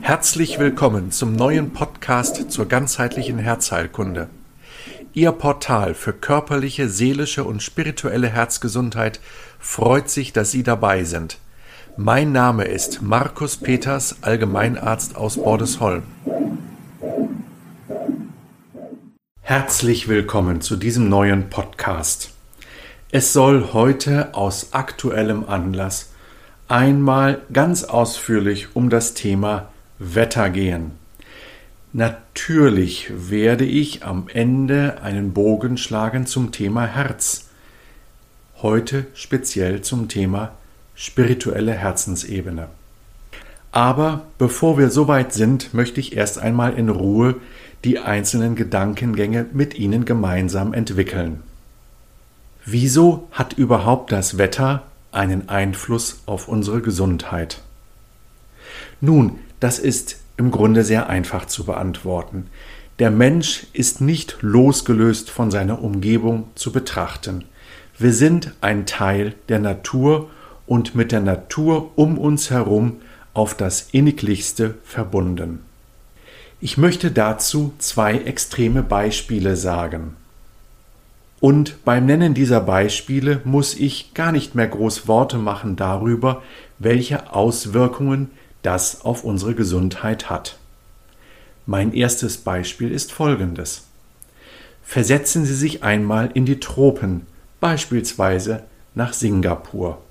Herzlich willkommen zum neuen Podcast zur ganzheitlichen Herzheilkunde. Ihr Portal für körperliche, seelische und spirituelle Herzgesundheit freut sich, dass Sie dabei sind. Mein Name ist Markus Peters, Allgemeinarzt aus Bordesholm. Herzlich willkommen zu diesem neuen Podcast. Es soll heute aus aktuellem Anlass einmal ganz ausführlich um das Thema Wetter gehen. Natürlich werde ich am Ende einen Bogen schlagen zum Thema Herz. Heute speziell zum Thema spirituelle Herzensebene. Aber bevor wir soweit sind, möchte ich erst einmal in Ruhe die einzelnen Gedankengänge mit Ihnen gemeinsam entwickeln. Wieso hat überhaupt das Wetter einen Einfluss auf unsere Gesundheit? Nun, das ist im Grunde sehr einfach zu beantworten. Der Mensch ist nicht losgelöst von seiner Umgebung zu betrachten. Wir sind ein Teil der Natur und mit der Natur um uns herum auf das inniglichste verbunden. Ich möchte dazu zwei extreme Beispiele sagen. Und beim Nennen dieser Beispiele muss ich gar nicht mehr groß Worte machen darüber, welche Auswirkungen das auf unsere Gesundheit hat. Mein erstes Beispiel ist folgendes. Versetzen Sie sich einmal in die Tropen, beispielsweise nach Singapur.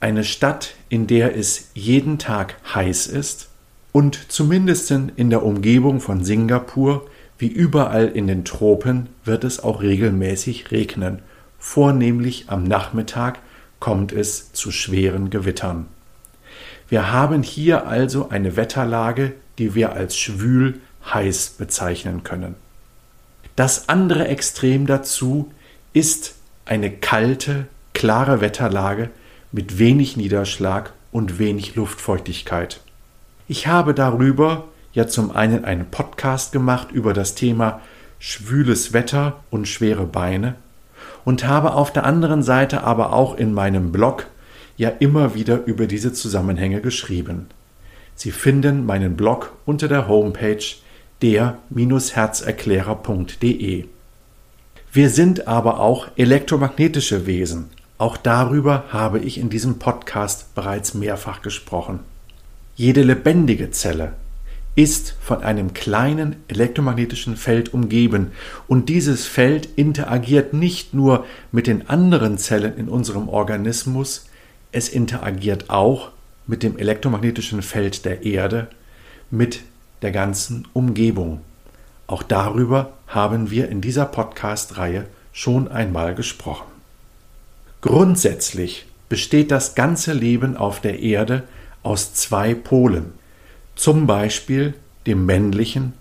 Eine Stadt, in der es jeden Tag heiß ist und zumindest in der Umgebung von Singapur, wie überall in den Tropen, wird es auch regelmäßig regnen. Vornehmlich am Nachmittag kommt es zu schweren Gewittern. Wir haben hier also eine Wetterlage, die wir als schwül heiß bezeichnen können. Das andere Extrem dazu ist eine kalte, klare Wetterlage mit wenig Niederschlag und wenig Luftfeuchtigkeit. Ich habe darüber ja zum einen einen Podcast gemacht über das Thema schwüles Wetter und schwere Beine und habe auf der anderen Seite aber auch in meinem Blog ja immer wieder über diese Zusammenhänge geschrieben. Sie finden meinen Blog unter der Homepage der-herzerklärer.de. Wir sind aber auch elektromagnetische Wesen. Auch darüber habe ich in diesem Podcast bereits mehrfach gesprochen. Jede lebendige Zelle ist von einem kleinen elektromagnetischen Feld umgeben und dieses Feld interagiert nicht nur mit den anderen Zellen in unserem Organismus, es interagiert auch mit dem elektromagnetischen Feld der Erde, mit der ganzen Umgebung. Auch darüber haben wir in dieser Podcast-Reihe schon einmal gesprochen. Grundsätzlich besteht das ganze Leben auf der Erde aus zwei Polen, zum Beispiel dem männlichen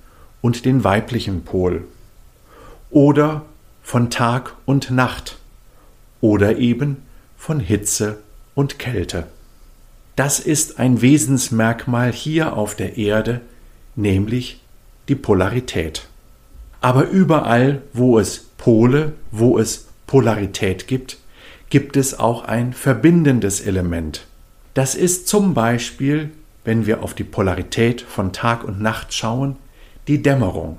und den weiblichen Pol, oder von Tag und Nacht, oder eben von Hitze und Kälte. Das ist ein Wesensmerkmal hier auf der Erde, nämlich die Polarität. Aber überall, wo es Pole, wo es Polarität gibt, gibt es auch ein verbindendes Element. Das ist zum Beispiel, wenn wir auf die Polarität von Tag und Nacht schauen, die Dämmerung.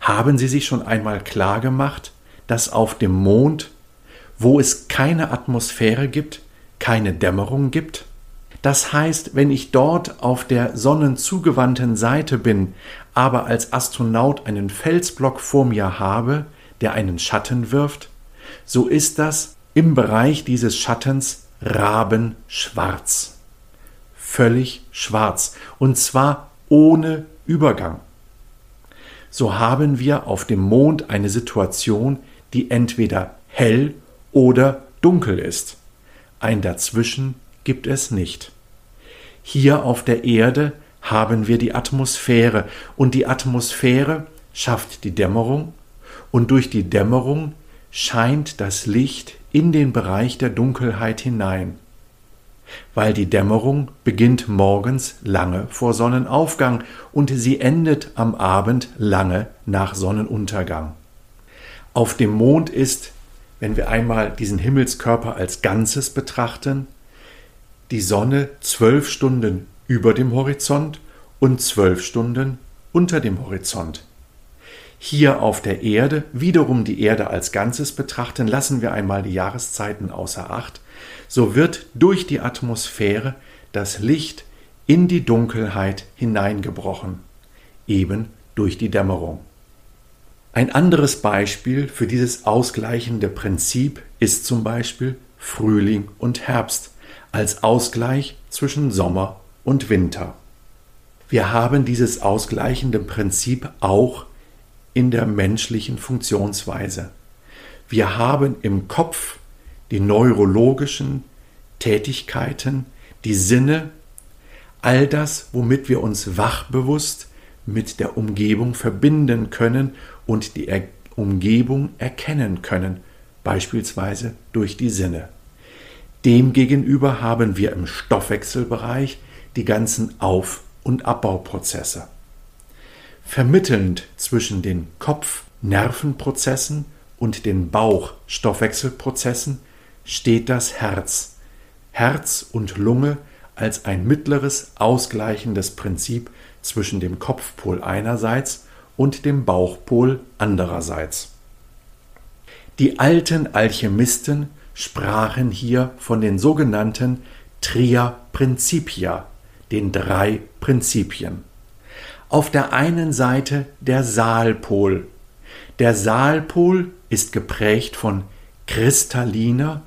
Haben Sie sich schon einmal klar gemacht, dass auf dem Mond, wo es keine Atmosphäre gibt, keine Dämmerung gibt? Das heißt, wenn ich dort auf der sonnenzugewandten Seite bin, aber als Astronaut einen Felsblock vor mir habe, der einen Schatten wirft, so ist das im Bereich dieses Schattens rabenschwarz. Völlig schwarz. Und zwar ohne Übergang. So haben wir auf dem Mond eine Situation, die entweder hell oder dunkel ist. Ein Dazwischen gibt es nicht. Hier auf der Erde haben wir die Atmosphäre und die Atmosphäre schafft die Dämmerung und durch die Dämmerung scheint das Licht in den Bereich der Dunkelheit hinein, weil die Dämmerung beginnt morgens lange vor Sonnenaufgang und sie endet am Abend lange nach Sonnenuntergang. Auf dem Mond ist, wenn wir einmal diesen Himmelskörper als Ganzes betrachten, die Sonne zwölf Stunden über dem Horizont und zwölf Stunden unter dem Horizont. Hier auf der Erde, wiederum die Erde als Ganzes betrachten, lassen wir einmal die Jahreszeiten außer Acht, so wird durch die Atmosphäre das Licht in die Dunkelheit hineingebrochen, eben durch die Dämmerung. Ein anderes Beispiel für dieses ausgleichende Prinzip ist zum Beispiel Frühling und Herbst als Ausgleich zwischen Sommer und Winter. Wir haben dieses ausgleichende Prinzip auch in der menschlichen Funktionsweise. Wir haben im Kopf die neurologischen Tätigkeiten, die Sinne, all das, womit wir uns wachbewusst mit der Umgebung verbinden können und die er Umgebung erkennen können, beispielsweise durch die Sinne. Demgegenüber haben wir im Stoffwechselbereich die ganzen Auf- und Abbauprozesse. Vermittelnd zwischen den Kopf-Nervenprozessen und den Bauch-Stoffwechselprozessen steht das Herz. Herz und Lunge als ein mittleres ausgleichendes Prinzip zwischen dem Kopfpol einerseits und dem Bauchpol andererseits. Die alten Alchemisten sprachen hier von den sogenannten Tria Principia, den drei Prinzipien. Auf der einen Seite der Saalpol. Der Saalpol ist geprägt von kristalliner,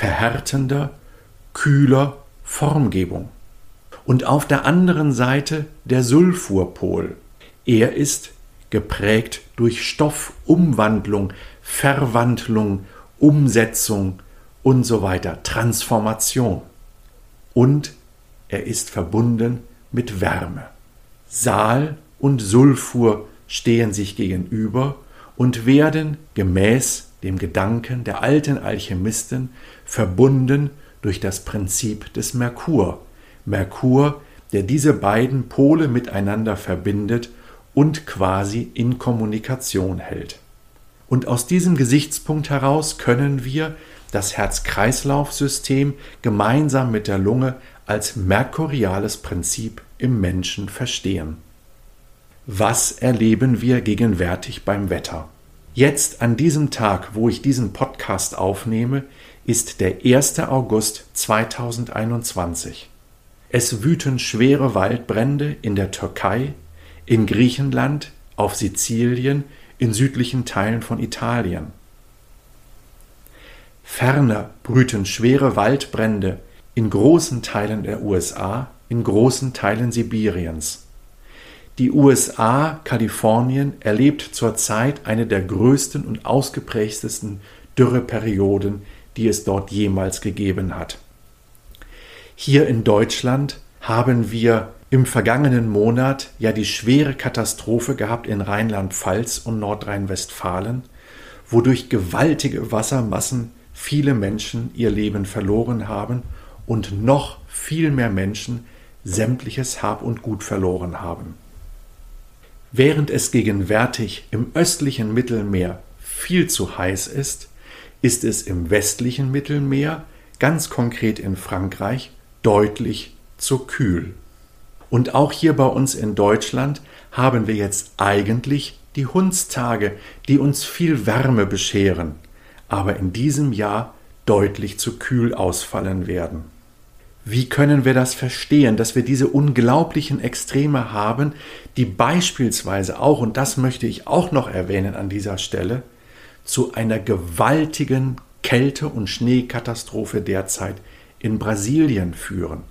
verhärtender, kühler Formgebung. Und auf der anderen Seite der Sulfurpol. Er ist geprägt durch Stoffumwandlung, Verwandlung, Umsetzung und so weiter, Transformation. Und er ist verbunden mit Wärme. Saal und Sulfur stehen sich gegenüber und werden gemäß dem Gedanken der alten Alchemisten verbunden durch das Prinzip des Merkur. Merkur, der diese beiden Pole miteinander verbindet und quasi in Kommunikation hält. Und aus diesem Gesichtspunkt heraus können wir das Herz-Kreislauf-System gemeinsam mit der Lunge als merkuriales Prinzip im Menschen verstehen. Was erleben wir gegenwärtig beim Wetter? Jetzt an diesem Tag, wo ich diesen Podcast aufnehme, ist der 1. August 2021. Es wüten schwere Waldbrände in der Türkei, in Griechenland, auf Sizilien, in südlichen Teilen von Italien. Ferner brüten schwere Waldbrände in großen Teilen der USA, in großen Teilen Sibiriens. Die USA, Kalifornien, erlebt zurzeit eine der größten und ausgeprägtesten Dürreperioden, die es dort jemals gegeben hat. Hier in Deutschland haben wir im vergangenen Monat ja die schwere Katastrophe gehabt in Rheinland-Pfalz und Nordrhein-Westfalen, wodurch gewaltige Wassermassen viele Menschen ihr Leben verloren haben und noch viel mehr Menschen sämtliches Hab und Gut verloren haben. Während es gegenwärtig im östlichen Mittelmeer viel zu heiß ist, ist es im westlichen Mittelmeer, ganz konkret in Frankreich, deutlich zu kühl. Und auch hier bei uns in Deutschland haben wir jetzt eigentlich die Hundstage, die uns viel Wärme bescheren, aber in diesem Jahr deutlich zu kühl ausfallen werden. Wie können wir das verstehen, dass wir diese unglaublichen Extreme haben, die beispielsweise auch, und das möchte ich auch noch erwähnen an dieser Stelle, zu einer gewaltigen Kälte- und Schneekatastrophe derzeit in Brasilien führen?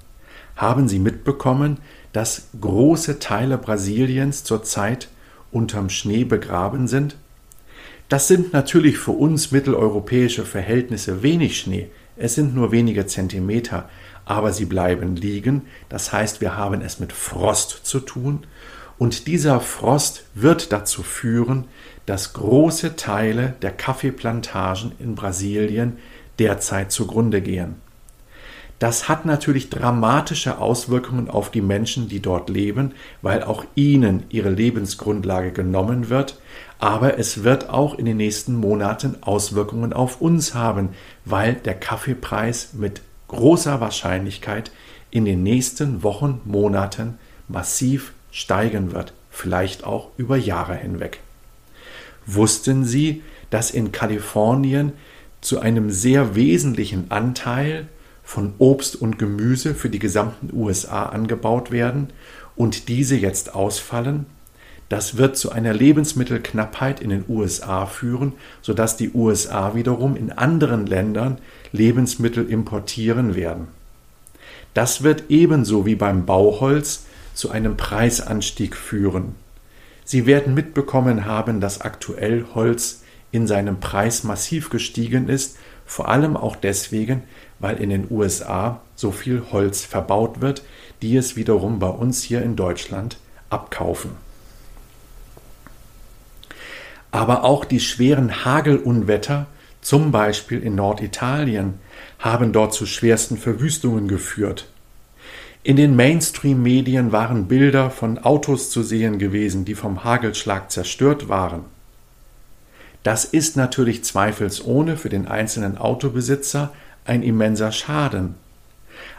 Haben Sie mitbekommen, dass große Teile Brasiliens zurzeit unterm Schnee begraben sind? Das sind natürlich für uns mitteleuropäische Verhältnisse wenig Schnee, es sind nur wenige Zentimeter, aber sie bleiben liegen, das heißt wir haben es mit Frost zu tun, und dieser Frost wird dazu führen, dass große Teile der Kaffeeplantagen in Brasilien derzeit zugrunde gehen. Das hat natürlich dramatische Auswirkungen auf die Menschen, die dort leben, weil auch ihnen ihre Lebensgrundlage genommen wird, aber es wird auch in den nächsten Monaten Auswirkungen auf uns haben, weil der Kaffeepreis mit großer Wahrscheinlichkeit in den nächsten Wochen, Monaten massiv steigen wird, vielleicht auch über Jahre hinweg. Wussten Sie, dass in Kalifornien zu einem sehr wesentlichen Anteil von Obst und Gemüse für die gesamten USA angebaut werden und diese jetzt ausfallen? Das wird zu einer Lebensmittelknappheit in den USA führen, sodass die USA wiederum in anderen Ländern Lebensmittel importieren werden. Das wird ebenso wie beim Bauholz zu einem Preisanstieg führen. Sie werden mitbekommen haben, dass aktuell Holz in seinem Preis massiv gestiegen ist, vor allem auch deswegen, weil in den USA so viel Holz verbaut wird, die es wiederum bei uns hier in Deutschland abkaufen. Aber auch die schweren Hagelunwetter, zum Beispiel in Norditalien, haben dort zu schwersten Verwüstungen geführt. In den Mainstream-Medien waren Bilder von Autos zu sehen gewesen, die vom Hagelschlag zerstört waren. Das ist natürlich zweifelsohne für den einzelnen Autobesitzer ein immenser Schaden.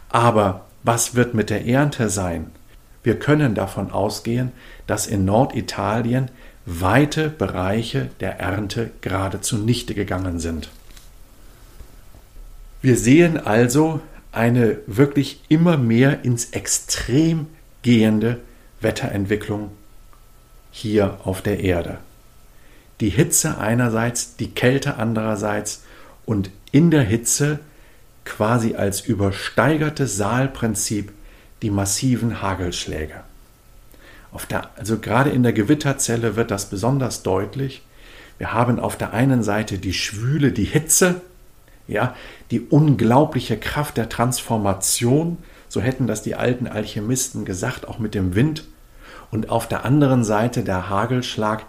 Aber was wird mit der Ernte sein? Wir können davon ausgehen, dass in Norditalien weite Bereiche der Ernte gerade zunichte gegangen sind. Wir sehen also eine wirklich immer mehr ins Extrem gehende Wetterentwicklung hier auf der Erde. Die Hitze einerseits, die Kälte andererseits und in der Hitze quasi als übersteigertes Saalprinzip die massiven Hagelschläge. Der, also gerade in der Gewitterzelle wird das besonders deutlich. Wir haben auf der einen Seite die Schwüle, die Hitze, ja, die unglaubliche Kraft der Transformation, so hätten das die alten Alchemisten gesagt, auch mit dem Wind. Und auf der anderen Seite der Hagelschlag,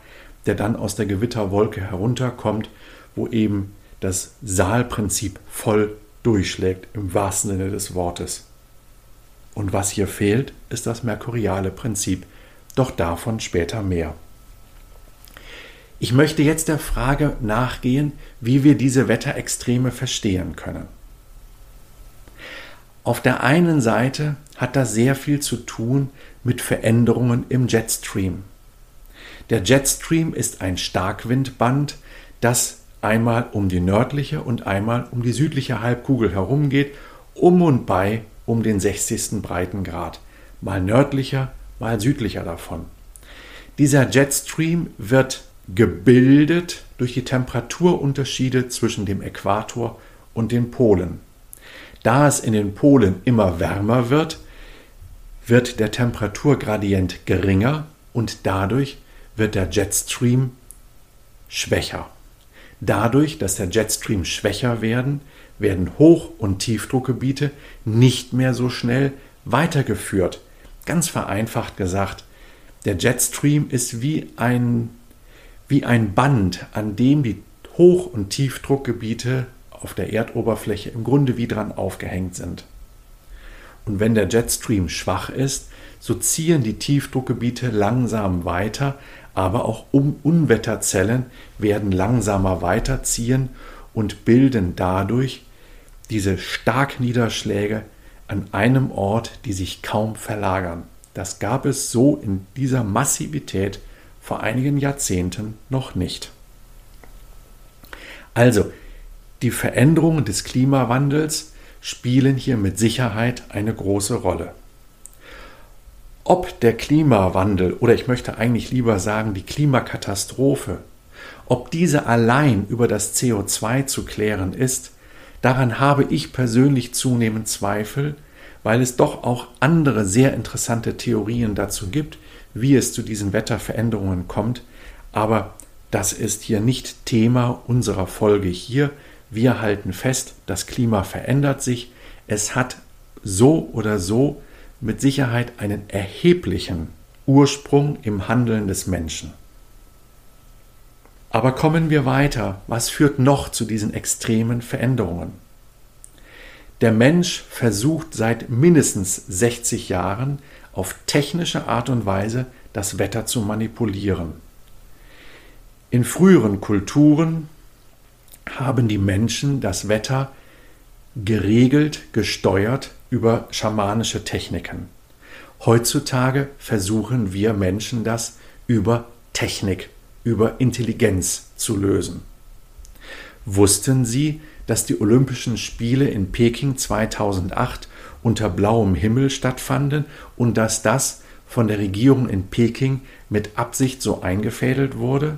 der dann aus der Gewitterwolke herunterkommt, wo eben das Saalprinzip voll durchschlägt, im wahrsten Sinne des Wortes. Und was hier fehlt, ist das merkuriale Prinzip, doch davon später mehr. Ich möchte jetzt der Frage nachgehen, wie wir diese Wetterextreme verstehen können. Auf der einen Seite hat das sehr viel zu tun mit Veränderungen im Jetstream. Der Jetstream ist ein Starkwindband, das einmal um die nördliche und einmal um die südliche Halbkugel herumgeht, um und bei um den 60. Breitengrad, mal nördlicher, mal südlicher davon. Dieser Jetstream wird gebildet durch die Temperaturunterschiede zwischen dem Äquator und den Polen. Da es in den Polen immer wärmer wird, wird der Temperaturgradient geringer und dadurch wird der Jetstream schwächer. Dadurch, dass der Jetstream schwächer werden, werden Hoch- und Tiefdruckgebiete nicht mehr so schnell weitergeführt. Ganz vereinfacht gesagt, der Jetstream ist wie ein wie ein Band, an dem die Hoch- und Tiefdruckgebiete auf der Erdoberfläche im Grunde wie dran aufgehängt sind. Und wenn der Jetstream schwach ist, so ziehen die Tiefdruckgebiete langsam weiter, aber auch um Unwetterzellen werden langsamer weiterziehen und bilden dadurch diese Starkniederschläge an einem Ort, die sich kaum verlagern. Das gab es so in dieser Massivität vor einigen Jahrzehnten noch nicht. Also, die Veränderungen des Klimawandels spielen hier mit Sicherheit eine große Rolle. Ob der Klimawandel oder ich möchte eigentlich lieber sagen die Klimakatastrophe, ob diese allein über das CO2 zu klären ist, daran habe ich persönlich zunehmend Zweifel, weil es doch auch andere sehr interessante Theorien dazu gibt, wie es zu diesen Wetterveränderungen kommt. Aber das ist hier nicht Thema unserer Folge hier. Wir halten fest, das Klima verändert sich. Es hat so oder so mit Sicherheit einen erheblichen Ursprung im Handeln des Menschen. Aber kommen wir weiter. Was führt noch zu diesen extremen Veränderungen? Der Mensch versucht seit mindestens 60 Jahren auf technische Art und Weise das Wetter zu manipulieren. In früheren Kulturen haben die Menschen das Wetter geregelt, gesteuert über schamanische Techniken. Heutzutage versuchen wir Menschen das über Technik, über Intelligenz zu lösen. Wussten Sie, dass die Olympischen Spiele in Peking 2008 unter blauem Himmel stattfanden und dass das von der Regierung in Peking mit Absicht so eingefädelt wurde?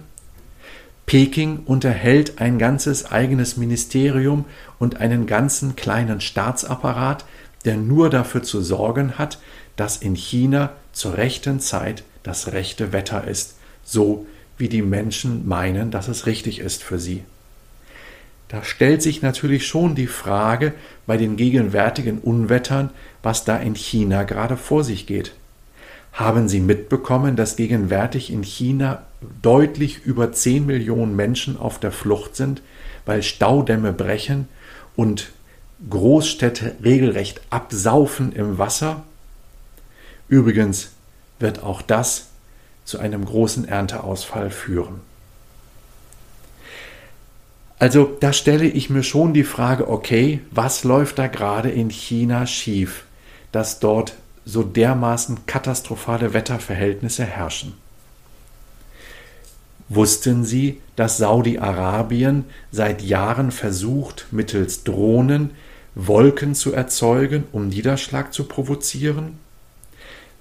Peking unterhält ein ganzes eigenes Ministerium und einen ganzen kleinen Staatsapparat, der nur dafür zu sorgen hat, dass in China zur rechten Zeit das rechte Wetter ist, so wie die Menschen meinen, dass es richtig ist für sie. Da stellt sich natürlich schon die Frage bei den gegenwärtigen Unwettern, was da in China gerade vor sich geht. Haben Sie mitbekommen, dass gegenwärtig in China deutlich über 10 Millionen Menschen auf der Flucht sind, weil Staudämme brechen und Großstädte regelrecht absaufen im Wasser? Übrigens wird auch das zu einem großen Ernteausfall führen. Also da stelle ich mir schon die Frage, okay, was läuft da gerade in China schief, dass dort so dermaßen katastrophale Wetterverhältnisse herrschen? Wussten Sie, dass Saudi-Arabien seit Jahren versucht, mittels Drohnen Wolken zu erzeugen, um Niederschlag zu provozieren?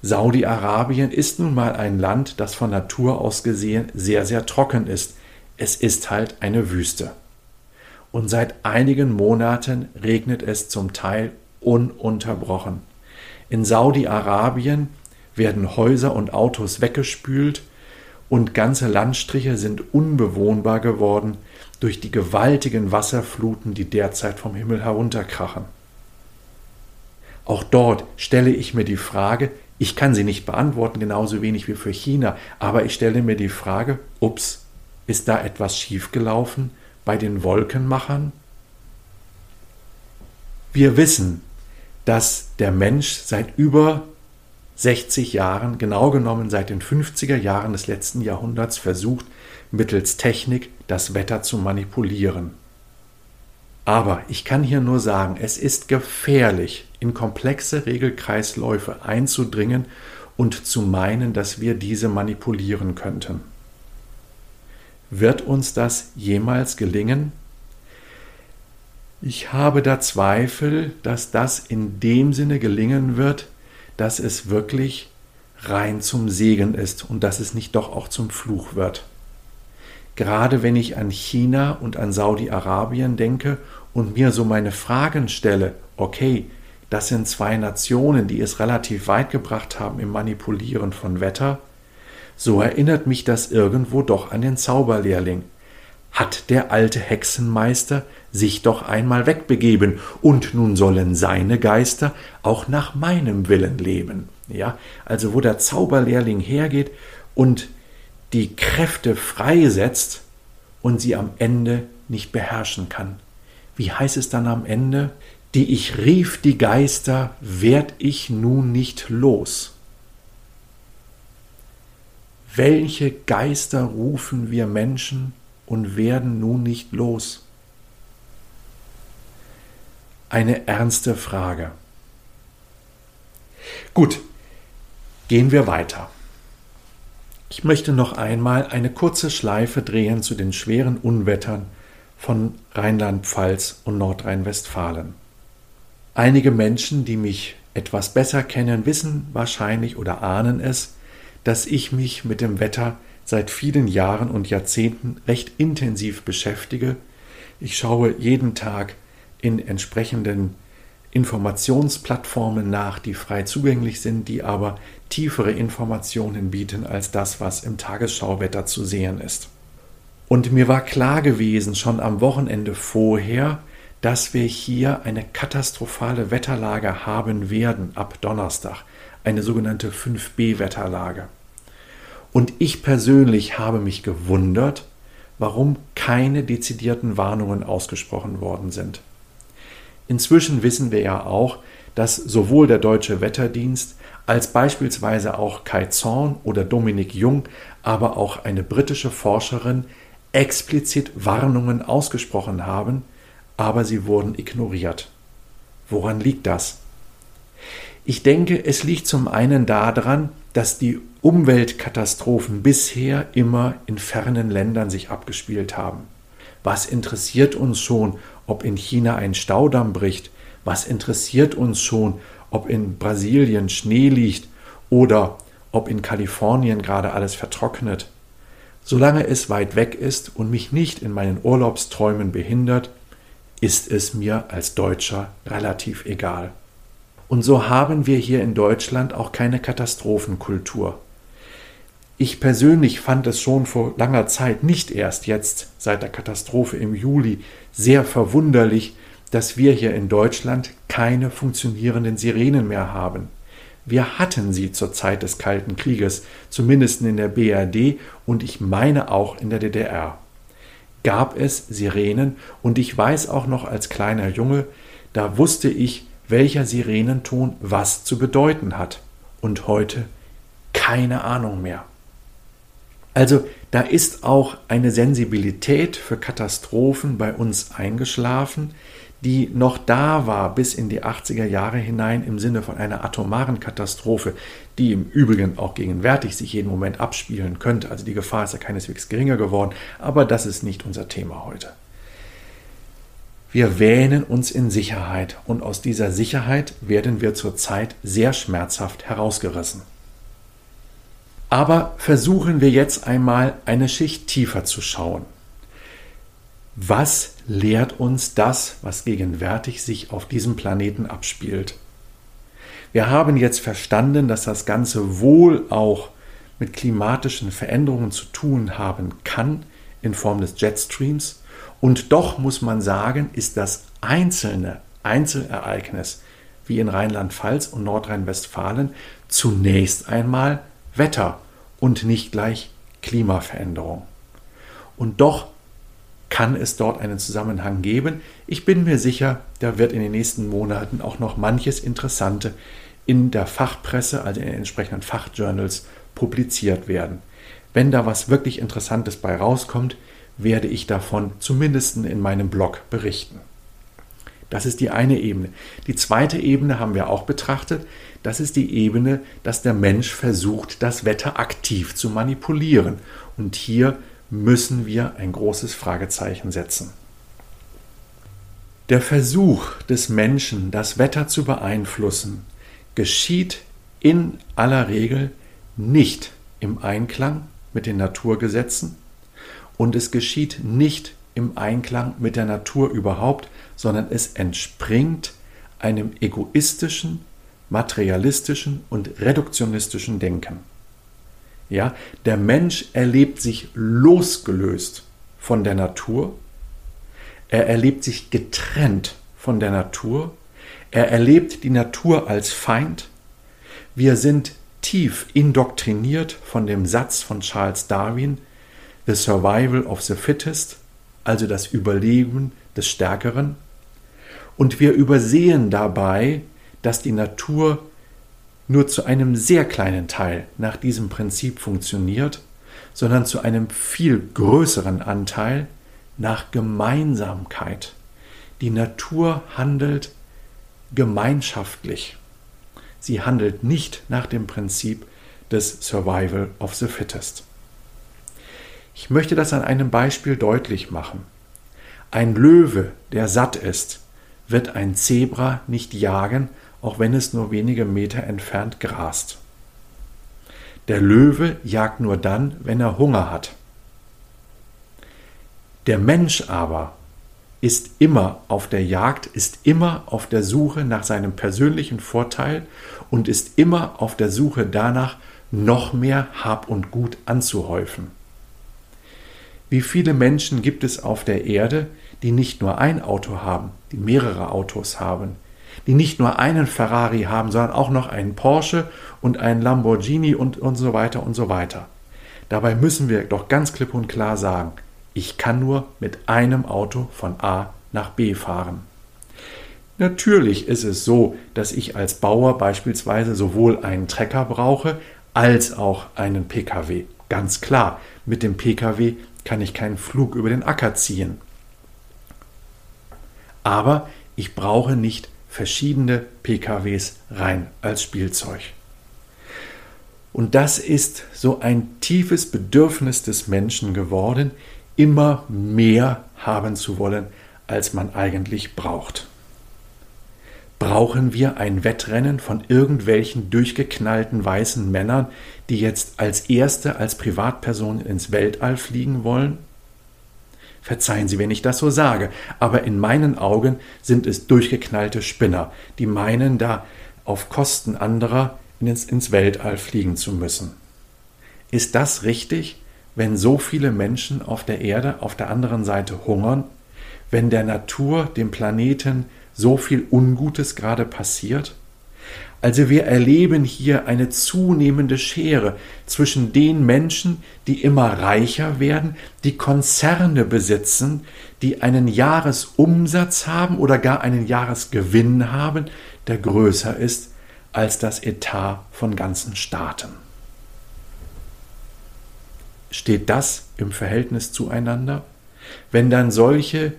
Saudi-Arabien ist nun mal ein Land, das von Natur aus gesehen sehr, sehr trocken ist. Es ist halt eine Wüste. Und seit einigen Monaten regnet es zum Teil ununterbrochen. In Saudi-Arabien werden Häuser und Autos weggespült und ganze Landstriche sind unbewohnbar geworden durch die gewaltigen Wasserfluten, die derzeit vom Himmel herunterkrachen. Auch dort stelle ich mir die Frage, ich kann sie nicht beantworten, genauso wenig wie für China, aber ich stelle mir die Frage, ups, ist da etwas schiefgelaufen bei den Wolkenmachern? Wir wissen, dass der Mensch seit über 60 Jahren, genau genommen seit den 50er Jahren des letzten Jahrhunderts, versucht, mittels Technik das Wetter zu manipulieren. Aber ich kann hier nur sagen, es ist gefährlich, in komplexe Regelkreisläufe einzudringen und zu meinen, dass wir diese manipulieren könnten. Wird uns das jemals gelingen? Ich habe da Zweifel, dass das in dem Sinne gelingen wird, dass es wirklich rein zum Segen ist und dass es nicht doch auch zum Fluch wird. Gerade wenn ich an China und an Saudi-Arabien denke und mir so meine Fragen stelle, okay, das sind zwei Nationen, die es relativ weit gebracht haben im Manipulieren von Wetter, so erinnert mich das irgendwo doch an den Zauberlehrling. Hat der alte Hexenmeister sich doch einmal wegbegeben, und nun sollen seine Geister auch nach meinem Willen leben. Ja, also wo der Zauberlehrling hergeht und die Kräfte freisetzt und sie am Ende nicht beherrschen kann. Wie heißt es dann am Ende? Die ich rief die Geister, werd ich nun nicht los. Welche Geister rufen wir Menschen und werden nun nicht los? Eine ernste Frage. Gut, gehen wir weiter. Ich möchte noch einmal eine kurze Schleife drehen zu den schweren Unwettern von Rheinland-Pfalz und Nordrhein-Westfalen. Einige Menschen, die mich etwas besser kennen, wissen wahrscheinlich oder ahnen es, dass ich mich mit dem Wetter seit vielen Jahren und Jahrzehnten recht intensiv beschäftige. Ich schaue jeden Tag in entsprechenden Informationsplattformen nach, die frei zugänglich sind, die aber tiefere Informationen bieten als das, was im Tagesschauwetter zu sehen ist. Und mir war klar gewesen, schon am Wochenende vorher, dass wir hier eine katastrophale Wetterlage haben werden ab Donnerstag, eine sogenannte 5b-Wetterlage. Und ich persönlich habe mich gewundert, warum keine dezidierten Warnungen ausgesprochen worden sind. Inzwischen wissen wir ja auch, dass sowohl der Deutsche Wetterdienst als beispielsweise auch Kai Zorn oder Dominik Jung, aber auch eine britische Forscherin explizit Warnungen ausgesprochen haben, aber sie wurden ignoriert. Woran liegt das? Ich denke, es liegt zum einen daran, dass die Umweltkatastrophen bisher immer in fernen Ländern sich abgespielt haben. Was interessiert uns schon, ob in China ein Staudamm bricht? Was interessiert uns schon, ob in Brasilien Schnee liegt oder ob in Kalifornien gerade alles vertrocknet? Solange es weit weg ist und mich nicht in meinen Urlaubsträumen behindert, ist es mir als Deutscher relativ egal. Und so haben wir hier in Deutschland auch keine Katastrophenkultur. Ich persönlich fand es schon vor langer Zeit, nicht erst jetzt seit der Katastrophe im Juli, sehr verwunderlich, dass wir hier in Deutschland keine funktionierenden Sirenen mehr haben. Wir hatten sie zur Zeit des Kalten Krieges, zumindest in der BRD und ich meine auch in der DDR. Gab es Sirenen und ich weiß auch noch als kleiner Junge, da wusste ich, welcher Sirenenton was zu bedeuten hat. Und heute keine Ahnung mehr. Also da ist auch eine Sensibilität für Katastrophen bei uns eingeschlafen, die noch da war bis in die 80er Jahre hinein im Sinne von einer atomaren Katastrophe, die im Übrigen auch gegenwärtig sich jeden Moment abspielen könnte. Also die Gefahr ist ja keineswegs geringer geworden, aber das ist nicht unser Thema heute. Wir wähnen uns in Sicherheit und aus dieser Sicherheit werden wir zurzeit sehr schmerzhaft herausgerissen. Aber versuchen wir jetzt einmal eine Schicht tiefer zu schauen. Was lehrt uns das, was gegenwärtig sich auf diesem Planeten abspielt? Wir haben jetzt verstanden, dass das Ganze wohl auch mit klimatischen Veränderungen zu tun haben kann in Form des Jetstreams. Und doch muss man sagen, ist das einzelne Einzelereignis wie in Rheinland-Pfalz und Nordrhein-Westfalen zunächst einmal Wetter und nicht gleich Klimaveränderung. Und doch kann es dort einen Zusammenhang geben. Ich bin mir sicher, da wird in den nächsten Monaten auch noch manches Interessante in der Fachpresse, also in den entsprechenden Fachjournals, publiziert werden. Wenn da was wirklich Interessantes bei rauskommt, werde ich davon zumindest in meinem Blog berichten. Das ist die eine Ebene. Die zweite Ebene haben wir auch betrachtet. Das ist die Ebene, dass der Mensch versucht, das Wetter aktiv zu manipulieren. Und hier müssen wir ein großes Fragezeichen setzen. Der Versuch des Menschen, das Wetter zu beeinflussen, geschieht in aller Regel nicht im Einklang mit den Naturgesetzen und es geschieht nicht im Einklang mit der Natur überhaupt, sondern es entspringt einem egoistischen, materialistischen und reduktionistischen Denken. Ja, der Mensch erlebt sich losgelöst von der Natur, er erlebt sich getrennt von der Natur, er erlebt die Natur als Feind. Wir sind tief indoktriniert von dem Satz von Charles Darwin, The Survival of the Fittest, also das Überleben des Stärkeren. Und wir übersehen dabei, dass die Natur nur zu einem sehr kleinen Teil nach diesem Prinzip funktioniert, sondern zu einem viel größeren Anteil nach Gemeinsamkeit. Die Natur handelt gemeinschaftlich. Sie handelt nicht nach dem Prinzip des Survival of the Fittest. Ich möchte das an einem Beispiel deutlich machen. Ein Löwe, der satt ist, wird ein Zebra nicht jagen, auch wenn es nur wenige Meter entfernt grast. Der Löwe jagt nur dann, wenn er Hunger hat. Der Mensch aber ist immer auf der Jagd, ist immer auf der Suche nach seinem persönlichen Vorteil und ist immer auf der Suche danach, noch mehr Hab und Gut anzuhäufen. Wie viele Menschen gibt es auf der Erde, die nicht nur ein Auto haben, die mehrere Autos haben, die nicht nur einen Ferrari haben, sondern auch noch einen Porsche und einen Lamborghini und, und so weiter und so weiter. Dabei müssen wir doch ganz klipp und klar sagen, ich kann nur mit einem Auto von A nach B fahren. Natürlich ist es so, dass ich als Bauer beispielsweise sowohl einen Trecker brauche als auch einen Pkw. Ganz klar, mit dem Pkw kann ich keinen Flug über den Acker ziehen. Aber ich brauche nicht verschiedene PKWs rein als Spielzeug. Und das ist so ein tiefes Bedürfnis des Menschen geworden, immer mehr haben zu wollen, als man eigentlich braucht. Brauchen wir ein Wettrennen von irgendwelchen durchgeknallten weißen Männern, die jetzt als Erste, als Privatperson ins Weltall fliegen wollen? Verzeihen Sie, wenn ich das so sage, aber in meinen Augen sind es durchgeknallte Spinner, die meinen, da auf Kosten anderer ins, ins Weltall fliegen zu müssen. Ist das richtig, wenn so viele Menschen auf der Erde auf der anderen Seite hungern, wenn der Natur, dem Planeten so viel Ungutes gerade passiert? Also wir erleben hier eine zunehmende Schere zwischen den Menschen, die immer reicher werden, die Konzerne besitzen, die einen Jahresumsatz haben oder gar einen Jahresgewinn haben, der größer ist als das Etat von ganzen Staaten. Steht das im Verhältnis zueinander? Wenn dann solche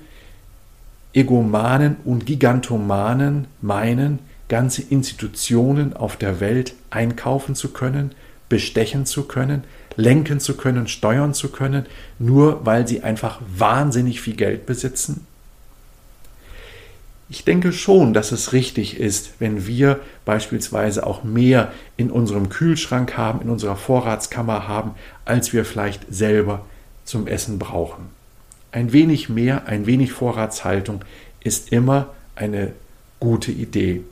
Egomanen und Gigantomanen meinen, ganze Institutionen auf der Welt einkaufen zu können, bestechen zu können, lenken zu können, steuern zu können, nur weil sie einfach wahnsinnig viel Geld besitzen? Ich denke schon, dass es richtig ist, wenn wir beispielsweise auch mehr in unserem Kühlschrank haben, in unserer Vorratskammer haben, als wir vielleicht selber zum Essen brauchen. Ein wenig mehr, ein wenig Vorratshaltung ist immer eine gute Idee.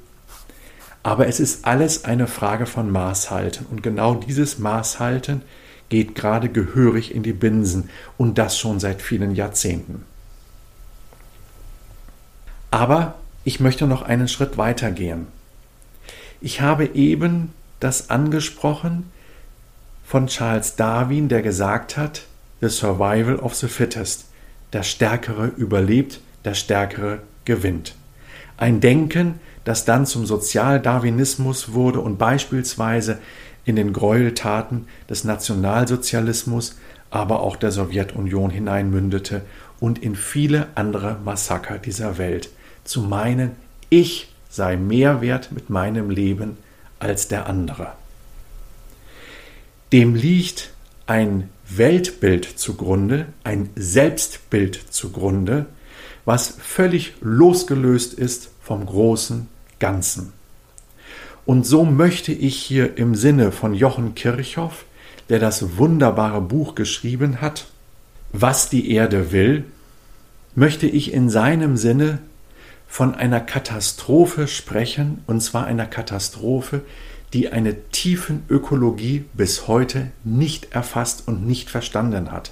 Aber es ist alles eine Frage von Maßhalten. Und genau dieses Maßhalten geht gerade gehörig in die Binsen und das schon seit vielen Jahrzehnten. Aber ich möchte noch einen Schritt weiter gehen. Ich habe eben das angesprochen von Charles Darwin, der gesagt hat, The Survival of the Fittest. Der Stärkere überlebt, der Stärkere gewinnt. Ein Denken, das dann zum Sozialdarwinismus wurde und beispielsweise in den Gräueltaten des Nationalsozialismus, aber auch der Sowjetunion hineinmündete und in viele andere Massaker dieser Welt. Zu meinen, ich sei mehr wert mit meinem Leben als der andere. Dem liegt ein Weltbild zugrunde, ein Selbstbild zugrunde, was völlig losgelöst ist vom großen Ganzen. Und so möchte ich hier im Sinne von Jochen Kirchhoff, der das wunderbare Buch geschrieben hat, Was die Erde will, möchte ich in seinem Sinne von einer Katastrophe sprechen, und zwar einer Katastrophe, die eine tiefen Ökologie bis heute nicht erfasst und nicht verstanden hat.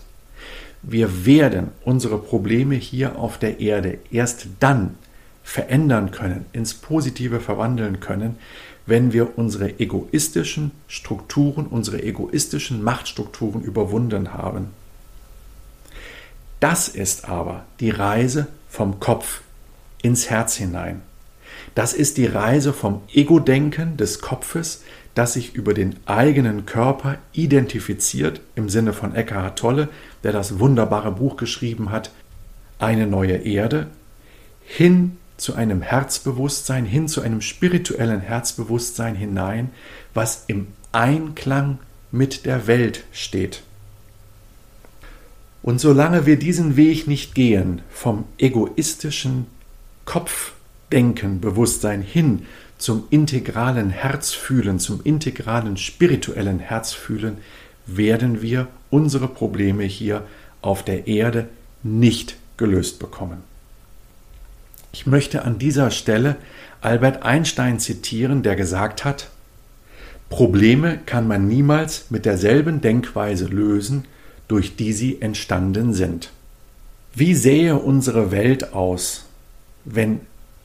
Wir werden unsere Probleme hier auf der Erde erst dann verändern können, ins Positive verwandeln können, wenn wir unsere egoistischen Strukturen, unsere egoistischen Machtstrukturen überwunden haben. Das ist aber die Reise vom Kopf ins Herz hinein. Das ist die Reise vom Ego-Denken des Kopfes, das sich über den eigenen Körper identifiziert, im Sinne von Eckhart Tolle, der das wunderbare Buch geschrieben hat, Eine neue Erde, hin zu einem Herzbewusstsein, hin zu einem spirituellen Herzbewusstsein hinein, was im Einklang mit der Welt steht. Und solange wir diesen Weg nicht gehen, vom egoistischen Kopfdenken, Bewusstsein hin zum integralen Herzfühlen, zum integralen spirituellen Herzfühlen, werden wir unsere Probleme hier auf der Erde nicht gelöst bekommen. Ich möchte an dieser Stelle Albert Einstein zitieren, der gesagt hat, Probleme kann man niemals mit derselben Denkweise lösen, durch die sie entstanden sind. Wie sähe unsere Welt aus, wenn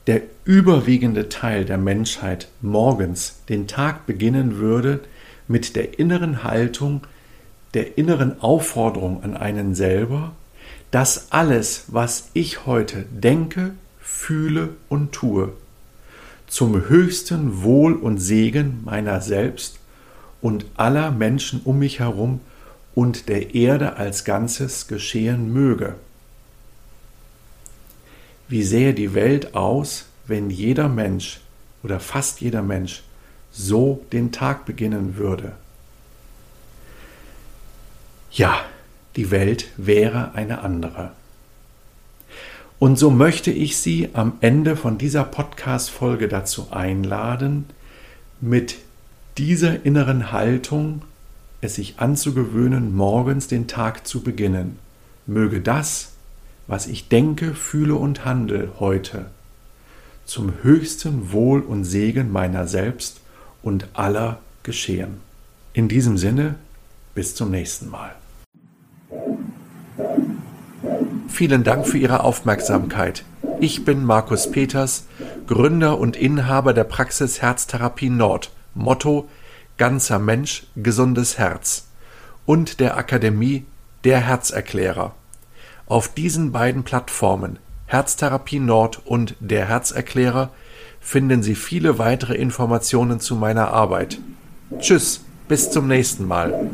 der überwiegende Teil der Menschheit morgens den Tag beginnen würde mit der inneren Haltung, der inneren Aufforderung an einen selber, dass alles, was ich heute denke, fühle und tue, zum höchsten Wohl und Segen meiner selbst und aller Menschen um mich herum und der Erde als Ganzes geschehen möge. Wie sähe die Welt aus, wenn jeder Mensch oder fast jeder Mensch so den Tag beginnen würde. Ja, die Welt wäre eine andere. Und so möchte ich Sie am Ende von dieser Podcast-Folge dazu einladen, mit dieser inneren Haltung es sich anzugewöhnen, morgens den Tag zu beginnen. Möge das, was ich denke, fühle und handle heute, zum höchsten Wohl und Segen meiner selbst und aller geschehen. In diesem Sinne, bis zum nächsten Mal. Vielen Dank für Ihre Aufmerksamkeit. Ich bin Markus Peters, Gründer und Inhaber der Praxis Herztherapie Nord. Motto Ganzer Mensch, gesundes Herz und der Akademie Der Herzerklärer. Auf diesen beiden Plattformen Herztherapie Nord und Der Herzerklärer finden Sie viele weitere Informationen zu meiner Arbeit. Tschüss, bis zum nächsten Mal.